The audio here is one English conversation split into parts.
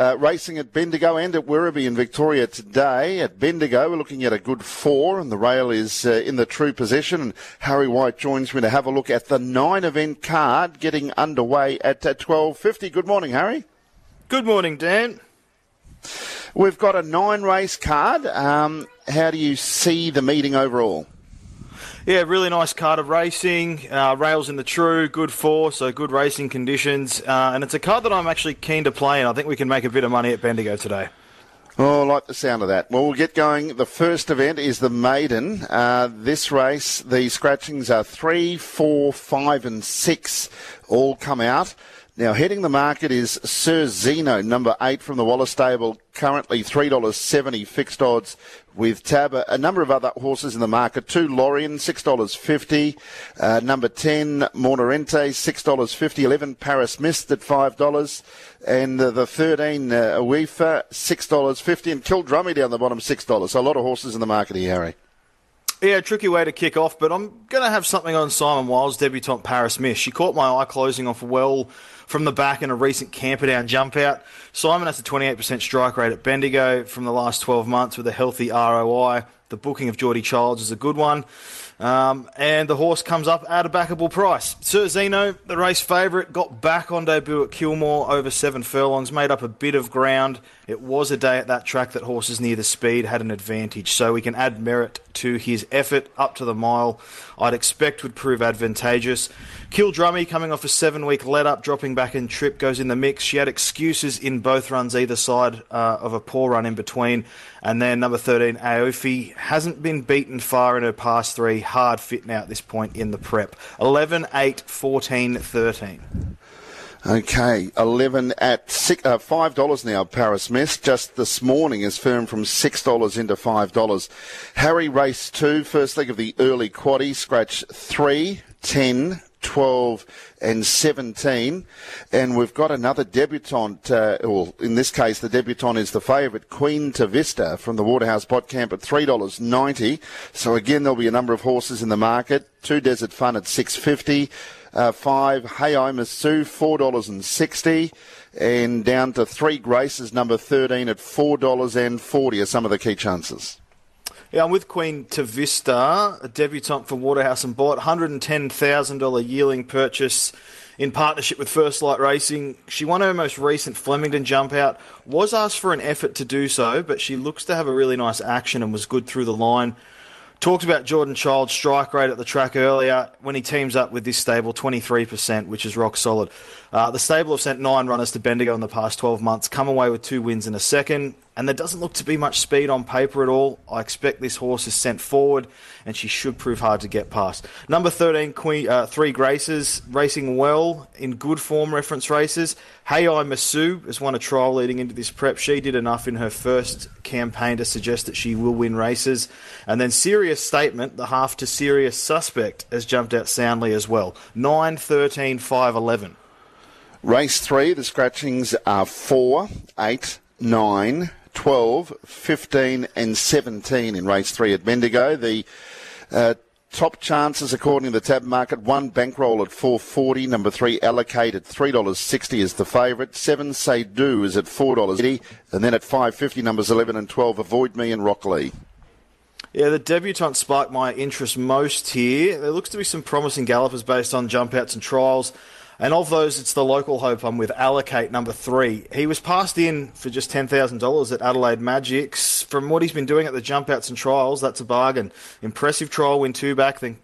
Uh, racing at Bendigo and at Werribee in Victoria today. At Bendigo, we're looking at a good four, and the rail is uh, in the true position. And Harry White joins me to have a look at the nine event card getting underway at uh, 12.50. Good morning, Harry. Good morning, Dan. We've got a nine race card. Um, how do you see the meeting overall? Yeah, really nice card of racing. Uh, rails in the true, good four, so good racing conditions. Uh, and it's a card that I'm actually keen to play, and I think we can make a bit of money at Bendigo today. Oh, I like the sound of that. Well, we'll get going. The first event is the maiden. Uh, this race, the scratchings are three, four, five, and six all come out. Now, heading the market is Sir Zeno, number eight from the Wallace stable, currently $3.70 fixed odds with Tab. A number of other horses in the market. Two Lorien, $6.50. Uh, number 10, Mornarente, $6.50. 11, Paris Mist at $5. And uh, the 13, uh, Awifa, $6.50. And Kildrummy down the bottom, $6. So a lot of horses in the market here, Harry. Yeah, tricky way to kick off, but I'm going to have something on Simon Wiles' debutante Paris Mist. She caught my eye closing off well from the back in a recent Camperdown jump out. Simon has a 28% strike rate at Bendigo from the last 12 months with a healthy ROI. The booking of Geordie Childs is a good one. Um, and the horse comes up at a backable price. Sir Zeno, the race favourite, got back on debut at Kilmore over seven furlongs, made up a bit of ground. It was a day at that track that horses near the speed had an advantage, so we can add merit to his effort up to the mile. I'd expect would prove advantageous. Kildrummy coming off a seven week let up, dropping back in trip, goes in the mix. She had excuses in both runs either side uh, of a poor run in between. And then number 13, Aofi, hasn't been beaten far in her past three. Hard fit now at this point in the prep. 11, 8, 14, 13. Okay, 11 at six, uh, $5 now, Paris Mist. Just this morning is firm from $6 into $5. Harry Race 2, first leg of the early quaddy, scratch 3, 10, 12 and 17. And we've got another debutante, uh, well, in this case, the debutante is the favourite, Queen to Vista from the Waterhouse Bott Camp at $3.90. So again, there'll be a number of horses in the market. Two Desert Fun at 650 uh, five Hey I Sue, four dollars and sixty, and down to three Graces, number thirteen at four dollars and forty are some of the key chances. Yeah, I'm with Queen to Vista, a debutante for Waterhouse and Bott, $110,000 yearling purchase in partnership with First Light Racing. She won her most recent Flemington jump out, was asked for an effort to do so, but she looks to have a really nice action and was good through the line. Talked about Jordan Child's strike rate at the track earlier. When he teams up with this stable, 23%, which is rock solid. Uh, the stable have sent nine runners to Bendigo in the past 12 months, come away with two wins in a second and there doesn't look to be much speed on paper at all. I expect this horse is sent forward, and she should prove hard to get past. Number 13, Queen, uh, Three Graces, racing well in good form reference races. Hey I Masu has won a trial leading into this prep. She did enough in her first campaign to suggest that she will win races. And then Serious Statement, the half to Serious Suspect, has jumped out soundly as well. 9, 13, 5, 11. Race 3, the scratchings are 4, 8, 9, 12, 15, and 17 in race three at Bendigo. The uh, top chances, according to the tab market, one bankroll at 440, number three allocated $3.60 is the favourite, seven say do is at $4.80, and then at 550, numbers 11 and 12, avoid me and Rockley. Yeah, the debutante sparked my interest most here. There looks to be some promising gallopers based on jump outs and trials. And of those, it's the local hope I'm with, Allocate number three. He was passed in for just $10,000 at Adelaide Magics. From what he's been doing at the jump outs and trials, that's a bargain. Impressive trial win two back, then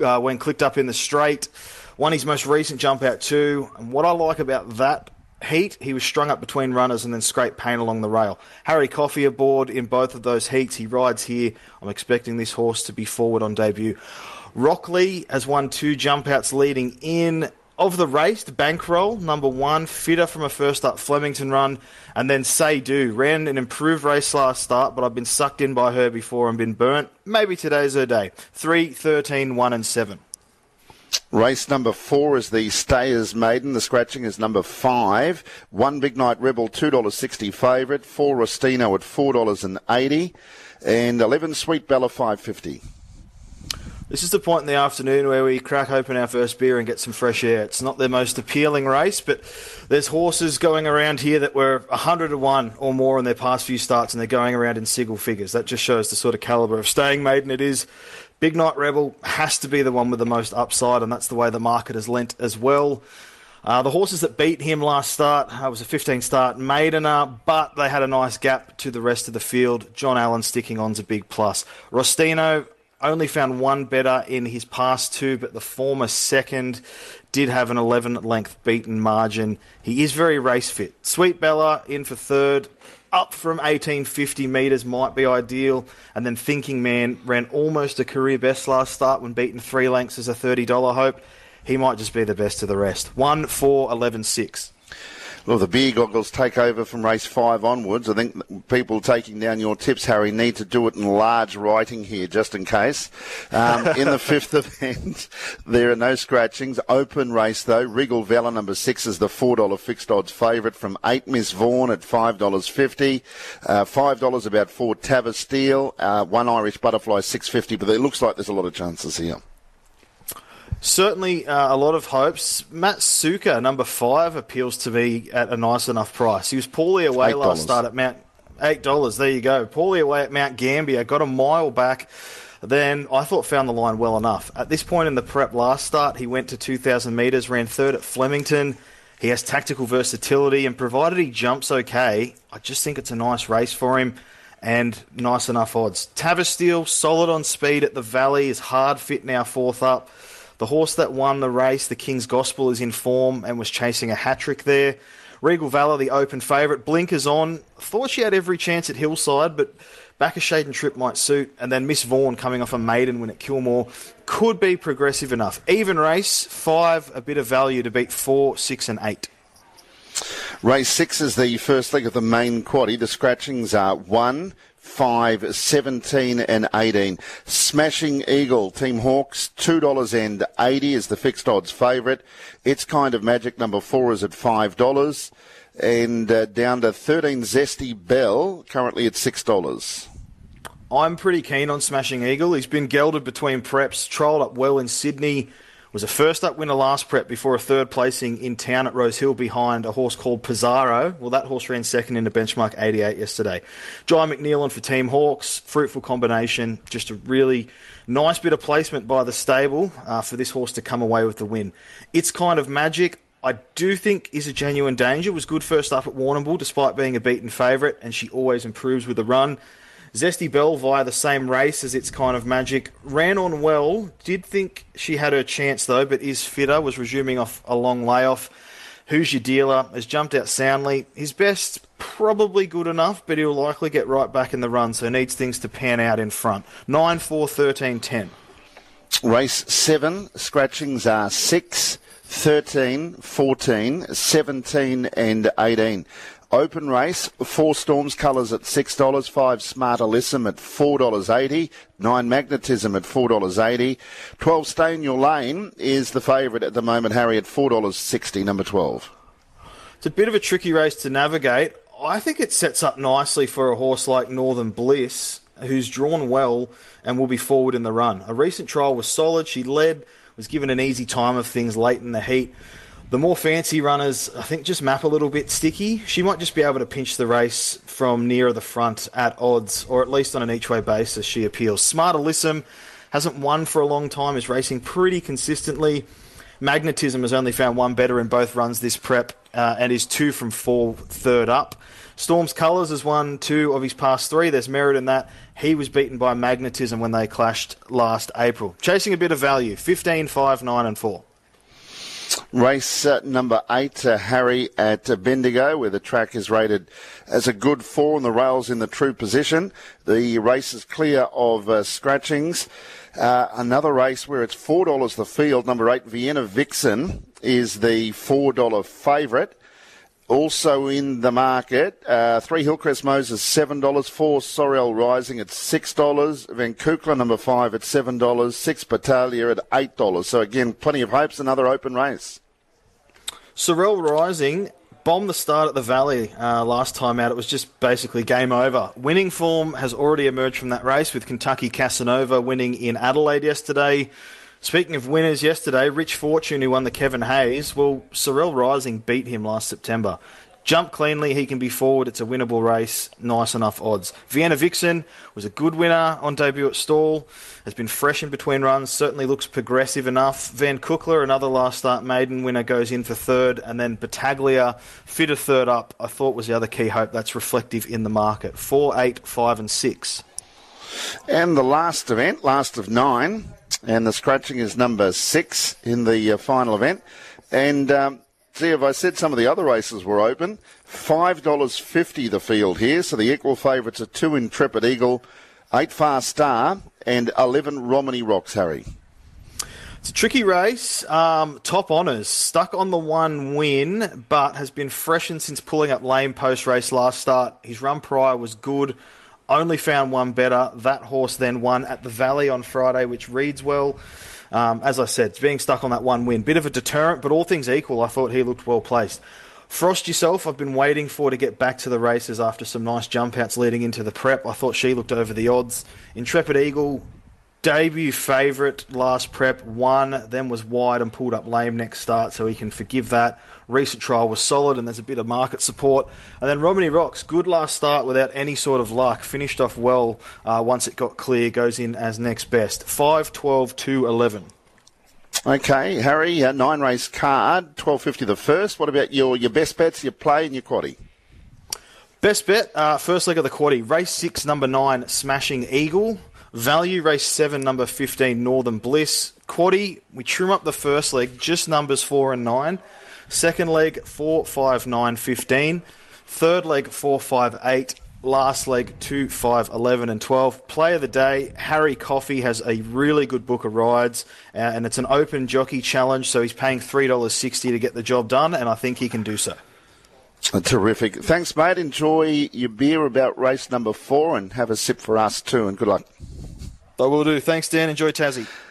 uh, when clicked up in the straight. Won his most recent jump out too. And what I like about that heat, he was strung up between runners and then scraped pain along the rail. Harry Coffey aboard in both of those heats. He rides here. I'm expecting this horse to be forward on debut. Rockley has won two jump outs leading in of the race, bankroll number one, fitter from a first up Flemington run, and then Say Do ran an improved race last start, but I've been sucked in by her before and been burnt. Maybe today's her day. 3, 13, 1, and 7. Race number four is the Stayers Maiden. The scratching is number five. One Big Night Rebel, $2.60 favourite. Four Rostino at $4.80. And 11 Sweet Bella, 550 This is the point in the afternoon where we crack open our first beer and get some fresh air. It's not the most appealing race, but there's horses going around here that were 100 to 1 or more in their past few starts, and they're going around in single figures. That just shows the sort of calibre of staying maiden it is. Big Night Rebel has to be the one with the most upside, and that's the way the market has lent as well. Uh, the horses that beat him last start uh, was a 15 start maidener, but they had a nice gap to the rest of the field. John Allen sticking on's a big plus. Rostino only found one better in his past two, but the former second did have an 11 length beaten margin. He is very race fit. Sweet Bella in for third, up from 1850 metres might be ideal. And then Thinking Man ran almost a career best last start when beaten three lengths as a $30 hope. He might just be the best of the rest. 1 4 11 6. Well, the beer goggles take over from race five onwards. I think people taking down your tips, Harry, need to do it in large writing here, just in case. Um, in the fifth event, there are no scratchings. Open race, though. Regal Vela, number six, is the $4 fixed odds favourite from eight Miss Vaughan at $5.50. Uh, $5 about four Tavis Steel. Uh, one Irish Butterfly, 650 but it looks like there's a lot of chances here. Certainly uh, a lot of hopes. Matt Suka, number five, appeals to me at a nice enough price. He was poorly away $8. last start at Mount. Eight dollars. There you go. Poorly away at Mount Gambier. Got a mile back. Then I thought found the line well enough. At this point in the prep last start, he went to 2,000 metres, ran third at Flemington. He has tactical versatility, and provided he jumps okay, I just think it's a nice race for him and nice enough odds. Tavisteel, solid on speed at the Valley, is hard fit now, fourth up. The horse that won the race, the King's Gospel, is in form and was chasing a hat trick there. Regal Valor, the open favourite. Blinkers on. Thought she had every chance at Hillside, but back a shade and trip might suit. And then Miss Vaughan coming off a maiden win at Kilmore could be progressive enough. Even race, five, a bit of value to beat four, six, and eight. Race six is the first leg of the main quaddy. The scratchings are one, 5, 17 and 18. Smashing Eagle, Team Hawkes, $2 and 80 is the fixed odds favourite. It's kind of magic. Number 4 is at $5. And uh, down to 13 Zesty Bell, currently at $6. I'm pretty keen on Smashing Eagle. He's been gelded between preps, trialled up well in Sydney was a first up winner last prep before a third placing in town at Rose Hill behind a horse called Pizarro. Well, that horse ran second in the benchmark 88 yesterday. Jye McNeil on for Team Hawkes, Fruitful combination. Just a really nice bit of placement by the stable uh, for this horse to come away with the win. It's kind of magic. I do think is a genuine danger. Was good first up at Warrnambool despite being a beaten favourite, and she always improves with the run. Zesty Bell via the same race as its kind of magic ran on well. Did think she had her chance though, but is fitter. Was resuming off a long layoff. Who's your dealer? Has jumped out soundly. His best probably good enough, but he'll likely get right back in the run, so needs things to pan out in front. 9 4 13 10. Race 7, scratchings are 6, 13, 14, 17, and 18. Open race, four Storms colours at $6, five Smart Alyssum at $4.80, nine Magnetism at $4.80, 12 Stay in Your Lane is the favourite at the moment, Harry, at $4.60, number 12. It's a bit of a tricky race to navigate. I think it sets up nicely for a horse like Northern Bliss, who's drawn well and will be forward in the run. A recent trial was solid. She led, was given an easy time of things late in the heat. The more fancy runners, I think, just map a little bit sticky. She might just be able to pinch the race from nearer the front at odds, or at least on an each way basis. She appeals. Smart Alyssum hasn't won for a long time, is racing pretty consistently. Magnetism has only found one better in both runs this prep uh, and is two from four third up. Storm's Colours has won two of his past three. There's merit in that. He was beaten by Magnetism when they clashed last April. Chasing a bit of value 15, 5, 9, and 4. Race uh, number eight, uh, Harry at Bendigo, where the track is rated as a good four and the rails in the true position. The race is clear of uh, scratchings. Uh, another race where it's $4 the field, number eight, Vienna Vixen, is the $4 favourite. Also in the market, uh, three Hillcrest Moses seven dollars, four Sorrel Rising at six dollars, Van Kukla number five at seven dollars, six Battaglia at eight dollars. So again, plenty of hopes. Another open race. Sorrel Rising bombed the start at the Valley uh, last time out. It was just basically game over. Winning form has already emerged from that race with Kentucky Casanova winning in Adelaide yesterday. Speaking of winners yesterday, Rich Fortune, who won the Kevin Hayes, well, Sorel Rising beat him last September. Jump cleanly, he can be forward. It's a winnable race. Nice enough odds. Vienna Vixen was a good winner on debut at Stawell, Has been fresh in between runs. Certainly looks progressive enough. Van Cookler, another last start maiden winner, goes in for third. And then Battaglia, fitter third up, I thought was the other key hope. That's reflective in the market. Four, eight, five, and six. And the last event, last of nine, and the scratching is number six in the uh, final event. And um, see, if I said some of the other races were open, five dollars fifty the field here. So the equal favourites are two Intrepid Eagle, eight Fast Star, and eleven Romney Rocks. Harry. It's a tricky race. Um, top honours stuck on the one win, but has been freshened since pulling up lame post race last start. His run prior was good. Only found one better. That horse then won at the Valley on Friday, which reads well. Um, as I said, being stuck on that one win. Bit of a deterrent, but all things equal, I thought he looked well placed. Frost yourself, I've been waiting for to get back to the races after some nice jump outs leading into the prep. I thought she looked over the odds. Intrepid Eagle, debut favourite last prep, won, then was wide and pulled up lame next start, so he can forgive that. Recent trial was solid, and there's a bit of market support. And then Romney Rocks, good last start without any sort of luck, finished off well uh, once it got clear, goes in as next best. 5 12 2 11. Okay, Harry, uh, nine race card, twelve fifty the first. What about your your best bets, your play, and your quaddy? Best bet, uh, first leg of the quaddy, race six, number nine, Smashing Eagle. Value race seven, number 15, Northern Bliss. Quaddy, we trim up the first leg, just numbers four and nine. Second leg, four, five, nine, 15. Third leg, four, five, eight. Last leg, two, five, 11, and 12. Play of the day, Harry Coffey has a really good book of rides, uh, and it's an open jockey challenge, so he's paying $3.60 to get the job done, and I think he can do so. Terrific. Thanks, mate. Enjoy your beer about race number four and have a sip for us too, and good luck. I will do. Thanks, Dan. Enjoy Tassie.